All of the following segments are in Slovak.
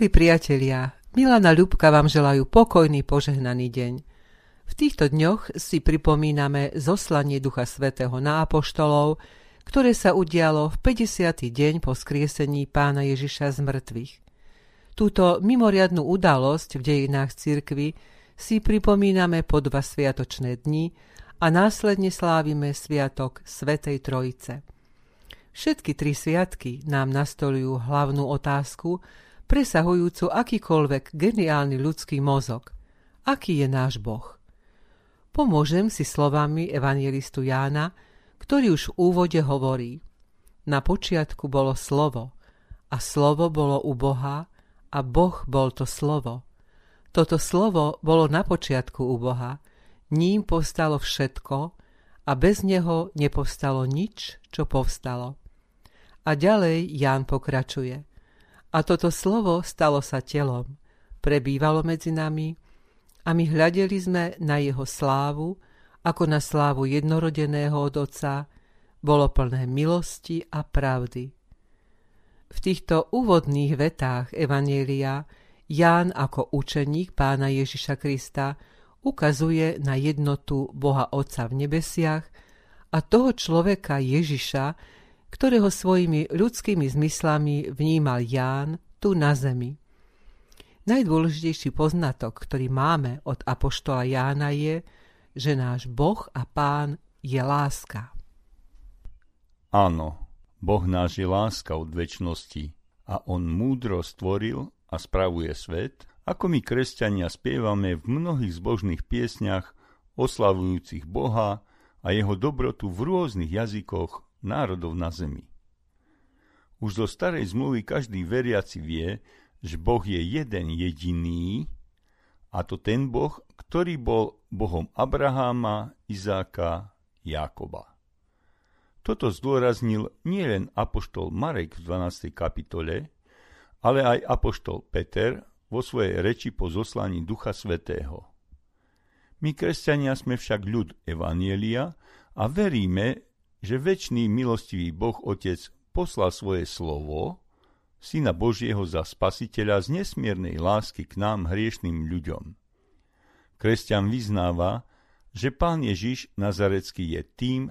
Milí priatelia, Milana Ľubka vám želajú pokojný požehnaný deň. V týchto dňoch si pripomíname zoslanie Ducha Svetého na apoštolov, ktoré sa udialo v 50. deň po skriesení pána Ježiša z mŕtvych. Túto mimoriadnú udalosť v dejinách cirkvy si pripomíname po dva sviatočné dni a následne slávime sviatok Svetej Trojice. Všetky tri sviatky nám nastolujú hlavnú otázku, presahujúcu akýkoľvek geniálny ľudský mozog. Aký je náš Boh? Pomôžem si slovami evangelistu Jána, ktorý už v úvode hovorí Na počiatku bolo slovo a slovo bolo u Boha a Boh bol to slovo. Toto slovo bolo na počiatku u Boha, ním povstalo všetko a bez neho nepovstalo nič, čo povstalo. A ďalej Ján pokračuje – a toto slovo stalo sa telom, prebývalo medzi nami a my hľadeli sme na jeho slávu, ako na slávu jednorodeného od Otca, bolo plné milosti a pravdy. V týchto úvodných vetách Evanielia Ján ako učeník pána Ježiša Krista ukazuje na jednotu Boha Otca v nebesiach a toho človeka Ježiša, ktorého svojimi ľudskými zmyslami vnímal Ján tu na zemi. Najdôležitejší poznatok, ktorý máme od Apoštola Jána je, že náš Boh a Pán je láska. Áno, Boh náš je láska od väčšnosti a On múdro stvoril a spravuje svet, ako my kresťania spievame v mnohých zbožných piesňach oslavujúcich Boha a jeho dobrotu v rôznych jazykoch národov na zemi. Už zo starej zmluvy každý veriaci vie, že Boh je jeden jediný, a to ten Boh, ktorý bol Bohom Abraháma, Izáka, Jákoba. Toto zdôraznil nielen apoštol Marek v 12. kapitole, ale aj apoštol Peter vo svojej reči po zoslaní Ducha Svetého. My, kresťania, sme však ľud Evanielia a veríme, že väčší milostivý Boh Otec poslal svoje slovo, Syna Božieho za spasiteľa z nesmiernej lásky k nám hriešným ľuďom. Kresťan vyznáva, že Pán Ježiš Nazarecký je tým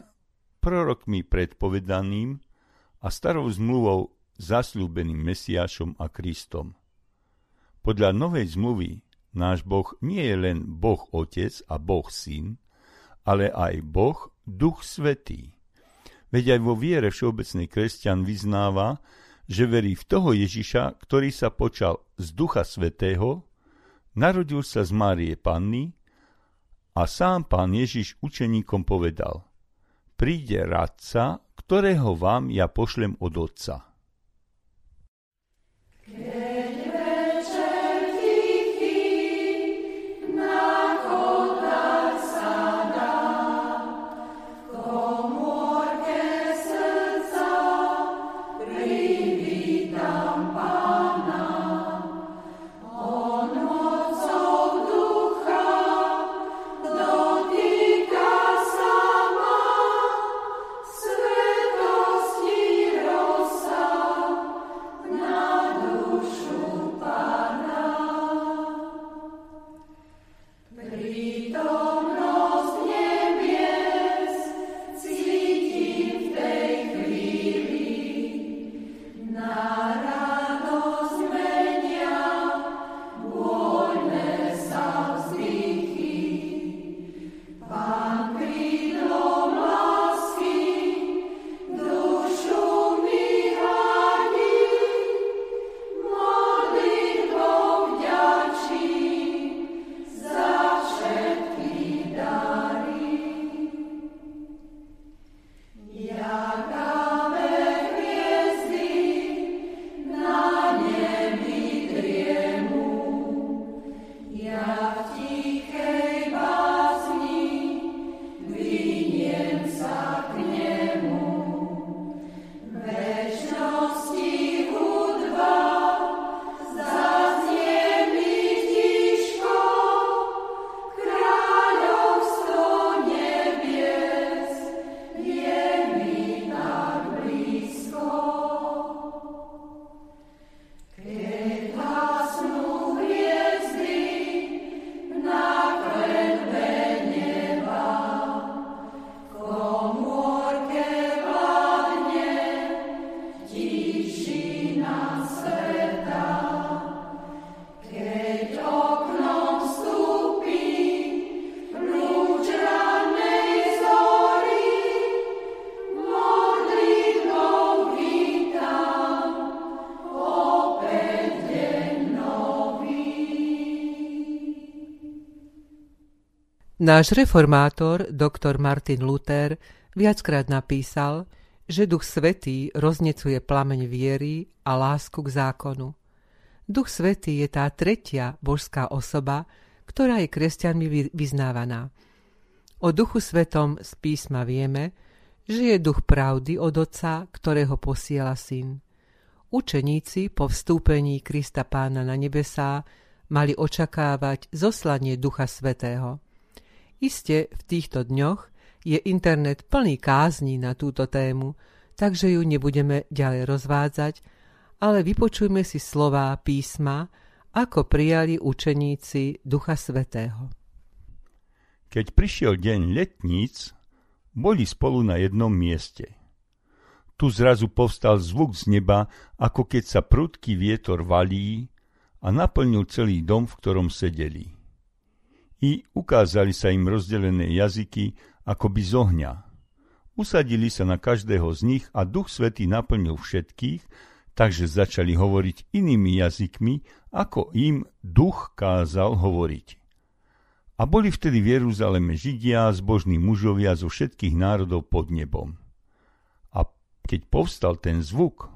prorokmi predpovedaným a starou zmluvou zasľúbeným Mesiášom a Kristom. Podľa novej zmluvy náš Boh nie je len Boh Otec a Boh Syn, ale aj Boh Duch Svetý. Veď aj vo viere všeobecnej kresťan vyznáva, že verí v toho Ježiša, ktorý sa počal z Ducha Svetého, narodil sa z Márie Panny a sám pán Ježiš učeníkom povedal Príde radca, ktorého vám ja pošlem od Otca. Yeah. Náš reformátor, doktor Martin Luther, viackrát napísal, že Duch Svetý roznecuje plameň viery a lásku k zákonu. Duch Svetý je tá tretia božská osoba, ktorá je kresťanmi vyznávaná. O Duchu Svetom z písma vieme, že je duch pravdy od Otca, ktorého posiela Syn. Učeníci po vstúpení Krista Pána na nebesá mali očakávať zoslanie Ducha Svetého. Iste v týchto dňoch je internet plný kázní na túto tému, takže ju nebudeme ďalej rozvádzať, ale vypočujme si slová písma, ako prijali učeníci Ducha Svetého. Keď prišiel deň letníc, boli spolu na jednom mieste. Tu zrazu povstal zvuk z neba, ako keď sa prudký vietor valí a naplnil celý dom, v ktorom sedeli i ukázali sa im rozdelené jazyky akoby z ohňa. Usadili sa na každého z nich a Duch Svetý naplnil všetkých, takže začali hovoriť inými jazykmi, ako im Duch kázal hovoriť. A boli vtedy v Jeruzaleme Židia, zbožní mužovia zo všetkých národov pod nebom. A keď povstal ten zvuk,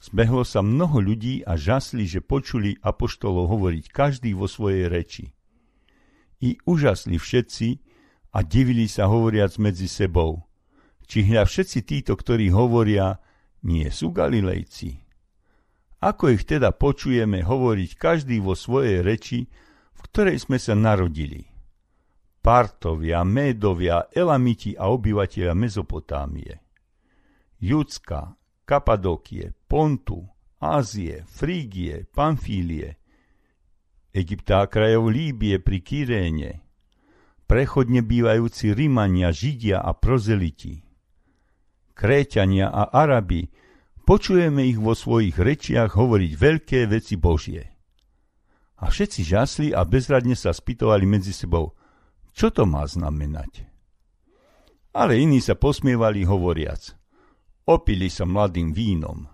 zbehlo sa mnoho ľudí a žasli, že počuli apoštolov hovoriť každý vo svojej reči i užasli všetci a divili sa hovoriac medzi sebou. Či hľa všetci títo, ktorí hovoria, nie sú Galilejci. Ako ich teda počujeme hovoriť každý vo svojej reči, v ktorej sme sa narodili? Partovia, Médovia, Elamiti a obyvateľia Mezopotámie. Judska, Kapadokie, Pontu, Ázie, Frígie, Pamfílie, Egypta a krajov Líbie pri Kyréne, prechodne bývajúci Rimania, Židia a prozeliti, Kréťania a Arabi, počujeme ich vo svojich rečiach hovoriť veľké veci Božie. A všetci žasli a bezradne sa spýtovali medzi sebou, čo to má znamenať. Ale iní sa posmievali hovoriac, opili sa mladým vínom.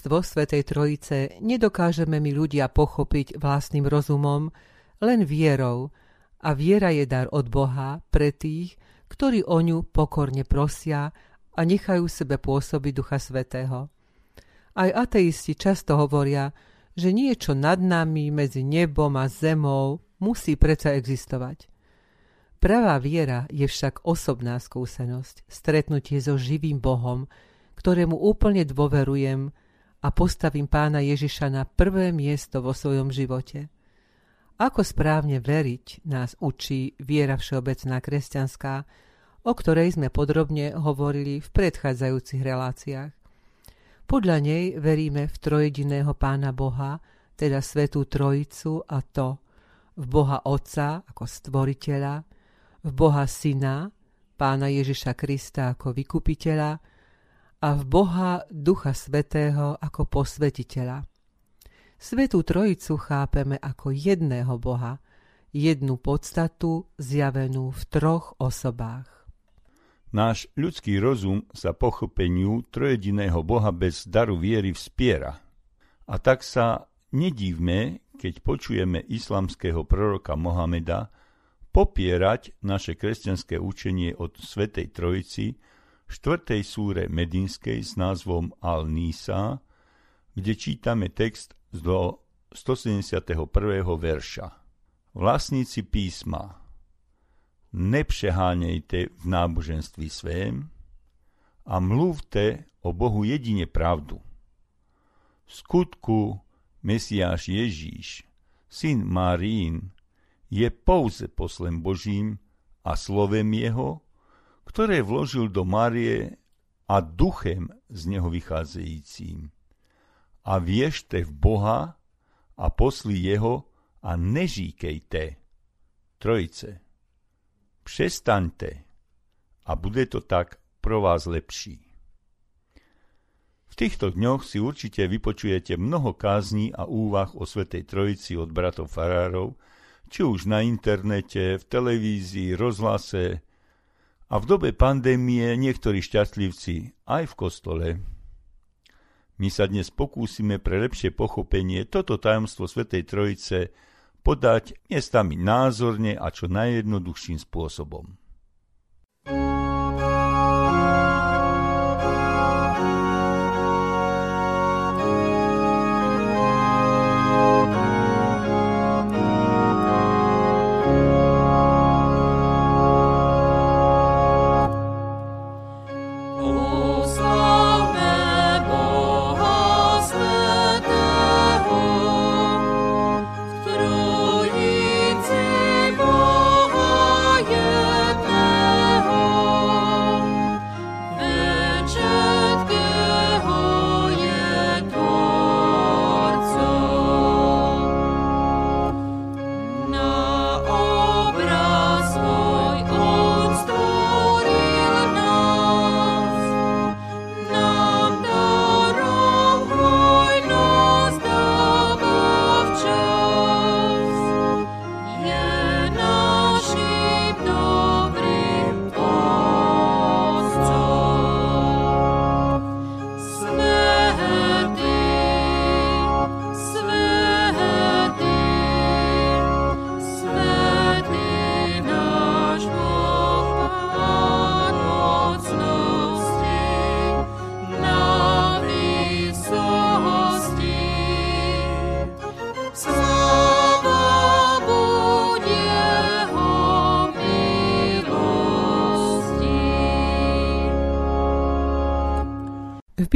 Tajomstvo Svetej Trojice nedokážeme my ľudia pochopiť vlastným rozumom, len vierou, a viera je dar od Boha pre tých, ktorí o ňu pokorne prosia a nechajú sebe pôsobiť Ducha Svetého. Aj ateisti často hovoria, že niečo nad nami medzi nebom a zemou musí predsa existovať. Pravá viera je však osobná skúsenosť, stretnutie so živým Bohom, ktorému úplne dôverujem a postavím pána Ježiša na prvé miesto vo svojom živote. Ako správne veriť nás učí viera všeobecná kresťanská, o ktorej sme podrobne hovorili v predchádzajúcich reláciách. Podľa nej veríme v trojediného pána Boha, teda Svetú Trojicu a to v Boha Otca ako stvoriteľa, v Boha Syna, pána Ježiša Krista ako vykupiteľa a v Boha Ducha Svetého ako posvetiteľa. Svetú Trojicu chápeme ako jedného Boha, jednu podstatu zjavenú v troch osobách. Náš ľudský rozum sa pochopeniu trojediného Boha bez daru viery vspiera. A tak sa nedívme, keď počujeme islamského proroka Mohameda popierať naše kresťanské učenie od Svetej Trojici 4. súre Medinskej s názvom Al-Nisa, kde čítame text do 171. verša. Vlastníci písma, nepřeháňejte v náboženství svém a mluvte o Bohu jedine pravdu. V skutku Mesiáš Ježíš, syn Márín, je pouze poslem Božím a slovem jeho, ktoré vložil do Márie a duchem z neho vycházejícím a viešte v Boha a posli Jeho a nežíkejte. Trojice. Přestaňte a bude to tak pro vás lepší. V týchto dňoch si určite vypočujete mnoho kázní a úvah o Svetej Trojici od bratov Farárov, či už na internete, v televízii, rozhlase a v dobe pandémie niektorí šťastlivci aj v kostole. My sa dnes pokúsime pre lepšie pochopenie toto tajomstvo Svetej Trojice podať miestami názorne a čo najjednoduchším spôsobom.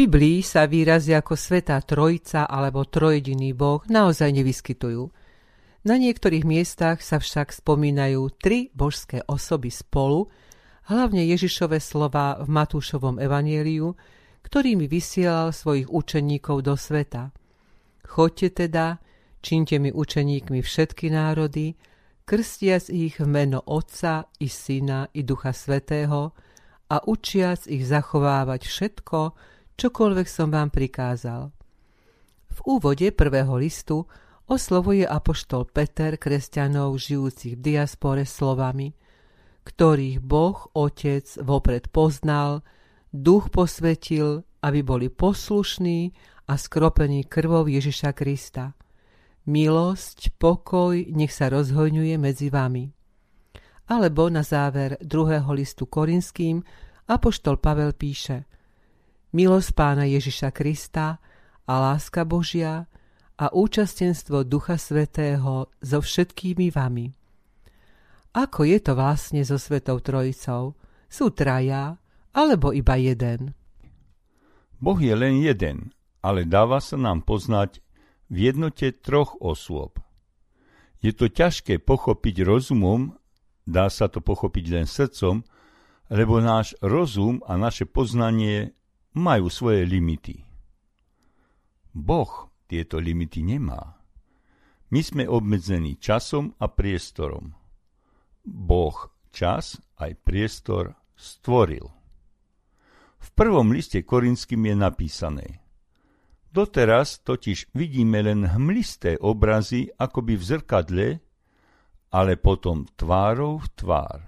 Biblii sa výrazy ako Svetá Trojica alebo Trojediný Boh naozaj nevyskytujú. Na niektorých miestach sa však spomínajú tri božské osoby spolu, hlavne Ježišové slova v Matúšovom evanieliu, ktorými vysielal svojich učeníkov do sveta. Choďte teda, čínte mi učeníkmi všetky národy, krstiac ich v meno Otca i Syna i Ducha Svetého a učiac ich zachovávať všetko, čokoľvek som vám prikázal. V úvode prvého listu oslovuje apoštol Peter kresťanov žijúcich v diaspore slovami, ktorých Boh Otec vopred poznal, duch posvetil, aby boli poslušní a skropení krvou Ježiša Krista. Milosť, pokoj, nech sa rozhojňuje medzi vami. Alebo na záver druhého listu Korinským apoštol Pavel píše – milosť pána Ježiša Krista a láska Božia a účastenstvo Ducha Svetého so všetkými vami. Ako je to vlastne so Svetou Trojicou? Sú traja alebo iba jeden? Boh je len jeden, ale dáva sa nám poznať v jednote troch osôb. Je to ťažké pochopiť rozumom, dá sa to pochopiť len srdcom, lebo náš rozum a naše poznanie majú svoje limity. Boh tieto limity nemá. My sme obmedzení časom a priestorom. Boh čas aj priestor stvoril. V prvom liste Korinským je napísané Doteraz totiž vidíme len hmlisté obrazy akoby v zrkadle, ale potom tvárou v tvár.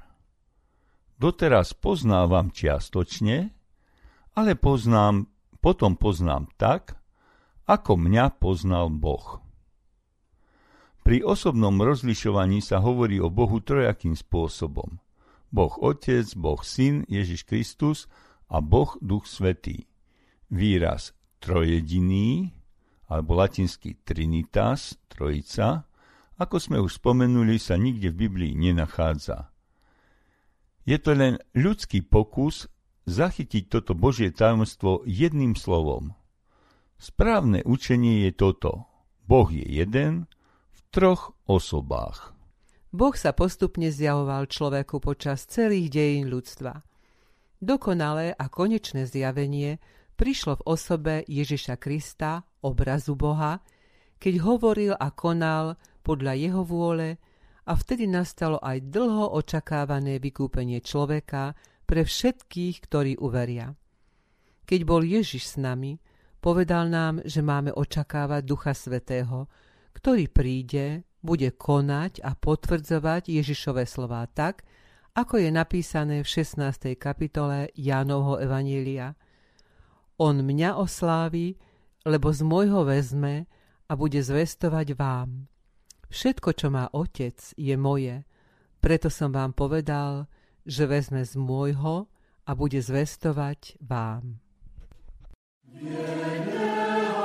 Doteraz poznávam čiastočne, ale poznám, potom poznám tak, ako mňa poznal Boh. Pri osobnom rozlišovaní sa hovorí o Bohu trojakým spôsobom. Boh Otec, Boh Syn, Ježiš Kristus a Boh Duch Svetý. Výraz trojediný, alebo latinsky trinitas, trojica, ako sme už spomenuli, sa nikde v Biblii nenachádza. Je to len ľudský pokus zachytiť toto Božie tajomstvo jedným slovom. Správne učenie je toto. Boh je jeden v troch osobách. Boh sa postupne zjavoval človeku počas celých dejín ľudstva. Dokonalé a konečné zjavenie prišlo v osobe Ježiša Krista, obrazu Boha, keď hovoril a konal podľa jeho vôle a vtedy nastalo aj dlho očakávané vykúpenie človeka pre všetkých, ktorí uveria. Keď bol Ježiš s nami, povedal nám, že máme očakávať Ducha Svetého, ktorý príde, bude konať a potvrdzovať Ježišové slová tak, ako je napísané v 16. kapitole Jánovho Evanielia – on mňa oslávi, lebo z môjho vezme a bude zvestovať vám. Všetko, čo má otec, je moje, preto som vám povedal, že vezme z môjho a bude zvestovať vám. Yeah,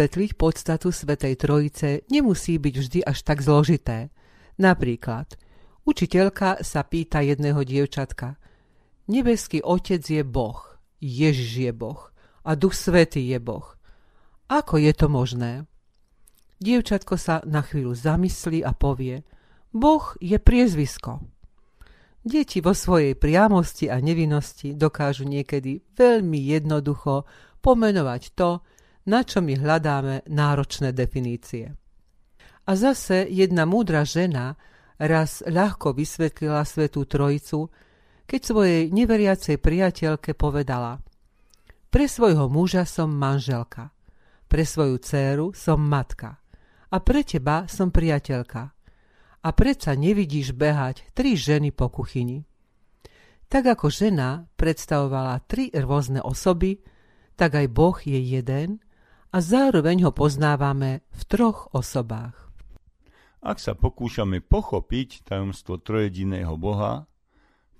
Vysvetliť podstatu Svetej Trojice nemusí byť vždy až tak zložité. Napríklad, učiteľka sa pýta jedného dievčatka. Nebeský otec je Boh, Ježiš je Boh a Duch Svetý je Boh. Ako je to možné? Dievčatko sa na chvíľu zamyslí a povie Boh je priezvisko. Deti vo svojej priamosti a nevinnosti dokážu niekedy veľmi jednoducho pomenovať to, na čo my hľadáme náročné definície. A zase jedna múdra žena raz ľahko vysvetlila Svetú Trojicu, keď svojej neveriacej priateľke povedala Pre svojho muža som manželka, pre svoju dceru som matka a pre teba som priateľka a predsa nevidíš behať tri ženy po kuchyni. Tak ako žena predstavovala tri rôzne osoby, tak aj Boh je jeden a zároveň ho poznávame v troch osobách. Ak sa pokúšame pochopiť tajomstvo trojediného Boha,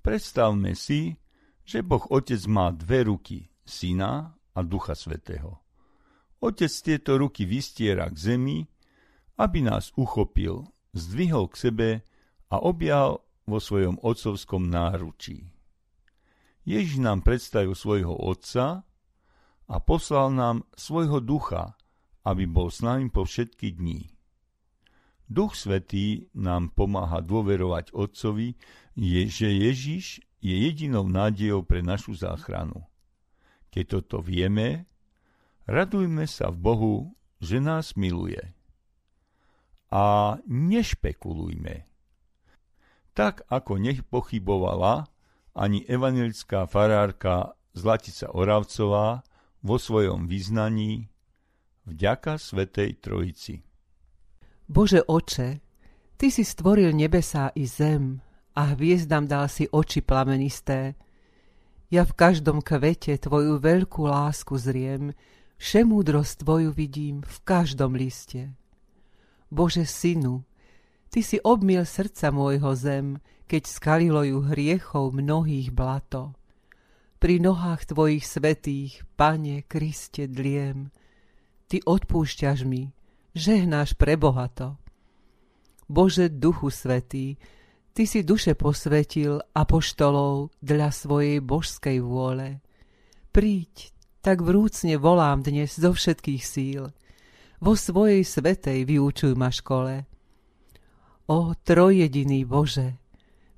predstavme si, že Boh Otec má dve ruky, Syna a Ducha Svetého. Otec tieto ruky vystiera k zemi, aby nás uchopil zdvihol k sebe a objal vo svojom otcovskom náručí. Ježiš nám predstavil svojho otca a poslal nám svojho ducha, aby bol s nami po všetky dní. Duch Svetý nám pomáha dôverovať Otcovi, je, že Ježiš je jedinou nádejou pre našu záchranu. Keď toto vieme, radujme sa v Bohu, že nás miluje a nešpekulujme. Tak ako nepochybovala ani evangelická farárka Zlatica Oravcová vo svojom vyznaní vďaka Svetej Trojici. Bože oče, Ty si stvoril nebesá i zem a hviezdam dal si oči plamenisté. Ja v každom kvete Tvoju veľkú lásku zriem, všemúdrosť Tvoju vidím v každom liste. Bože synu, Ty si obmil srdca môjho zem, keď skalilo ju hriechov mnohých blato. Pri nohách Tvojich svetých, Pane Kriste, dliem. Ty odpúšťaš mi, žehnáš prebohato. Bože Duchu Svetý, Ty si duše posvetil apoštolov dla svojej božskej vôle. Príď, tak vrúcne volám dnes zo všetkých síl – vo svojej svetej vyučuj ma škole. O trojediný Bože,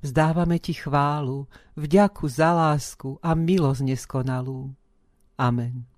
vzdávame Ti chválu, vďaku za lásku a milosť neskonalú. Amen.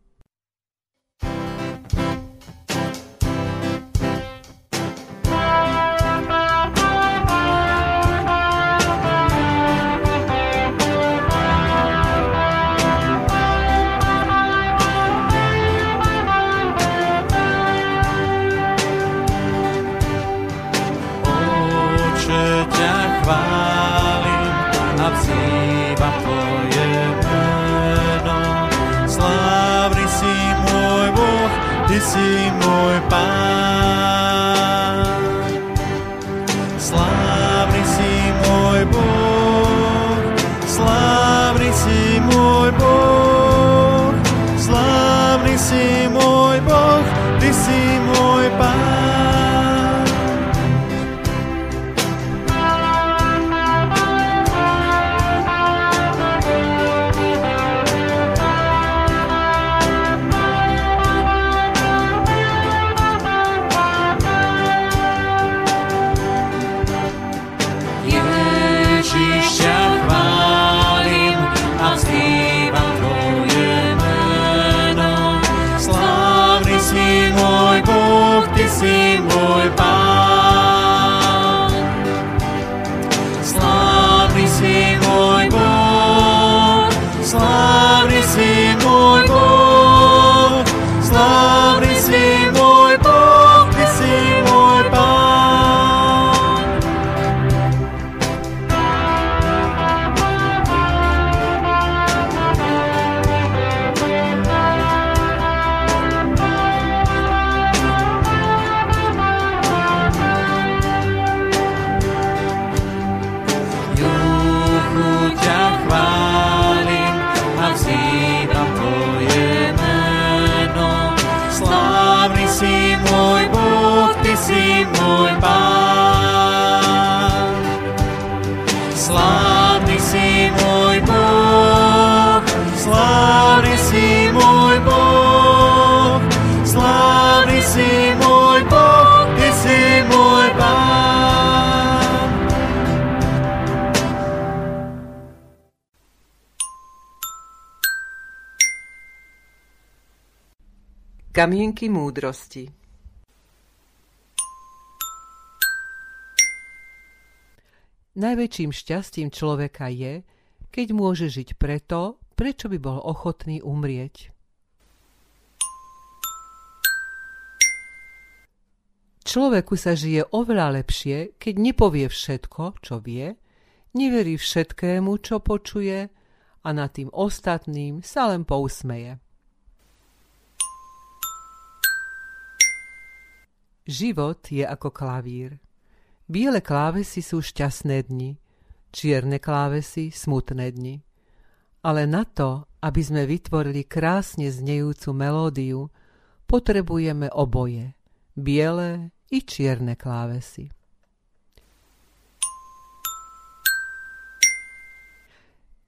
Kamienky múdrosti Najväčším šťastím človeka je, keď môže žiť preto, prečo by bol ochotný umrieť. Človeku sa žije oveľa lepšie, keď nepovie všetko, čo vie, neverí všetkému, čo počuje a nad tým ostatným sa len pousmeje. Život je ako klavír. Biele klávesy sú šťastné dni, čierne klávesy smutné dni. Ale na to, aby sme vytvorili krásne znejúcu melódiu, potrebujeme oboje, biele i čierne klávesy.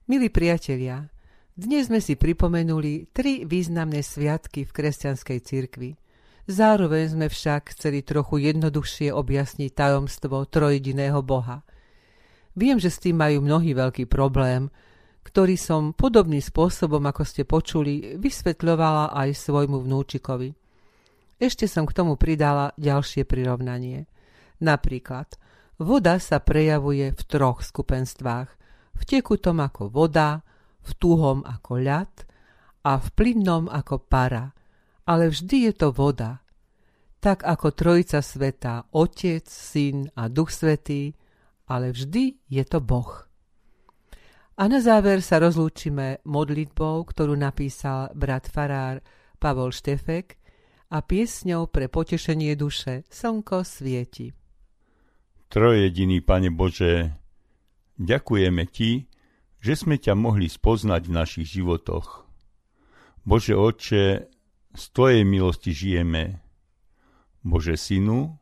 Milí priatelia, dnes sme si pripomenuli tri významné sviatky v kresťanskej cirkvi – Zároveň sme však chceli trochu jednoduchšie objasniť tajomstvo trojediného Boha. Viem, že s tým majú mnohý veľký problém, ktorý som podobným spôsobom, ako ste počuli, vysvetľovala aj svojmu vnúčikovi. Ešte som k tomu pridala ďalšie prirovnanie. Napríklad, voda sa prejavuje v troch skupenstvách. V tekutom ako voda, v tuhom ako ľad a v plynnom ako para – ale vždy je to voda. Tak ako Trojica Sveta, Otec, Syn a Duch Svetý, ale vždy je to Boh. A na záver sa rozlúčime modlitbou, ktorú napísal brat farár Pavol Štefek a piesňou pre potešenie duše Slnko svieti. Trojediný Pane Bože, ďakujeme Ti, že sme ťa mohli spoznať v našich životoch. Bože Oče, z Tvojej milosti žijeme. Bože Synu,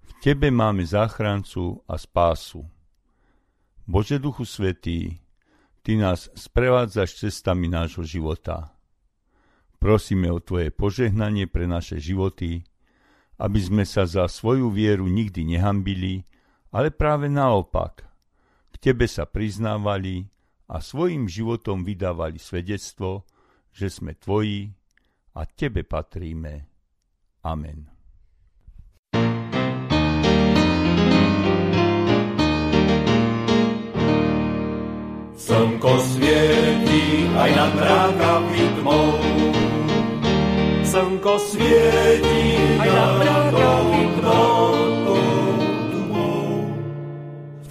v Tebe máme záchrancu a spásu. Bože Duchu Svetý, Ty nás sprevádzaš cestami nášho života. Prosíme o Tvoje požehnanie pre naše životy, aby sme sa za svoju vieru nikdy nehambili, ale práve naopak, k Tebe sa priznávali a svojim životom vydávali svedectvo, že sme Tvoji a Tebe patríme. Amen. Slnko svieti aj nad mrákami tmou. Slnko svieti aj nad mrákami tmou.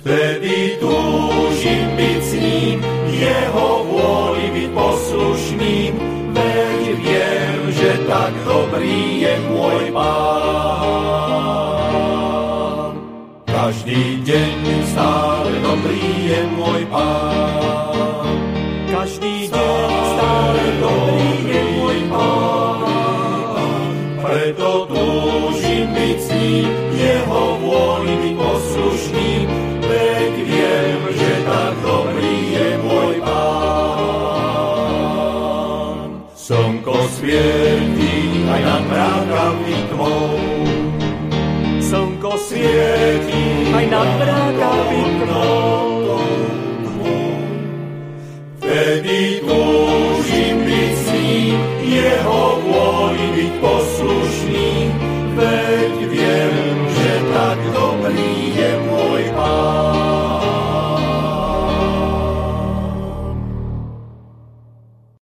Vtedy túžim byť s ním, jeho vôli byť poslušným, tak dobrý je môj pán. Každý deň stále dobrý je môj pán. svieti aj na mrákavých tmou. Slnko svieti aj na mrákavých tmou. Vtedy tvoj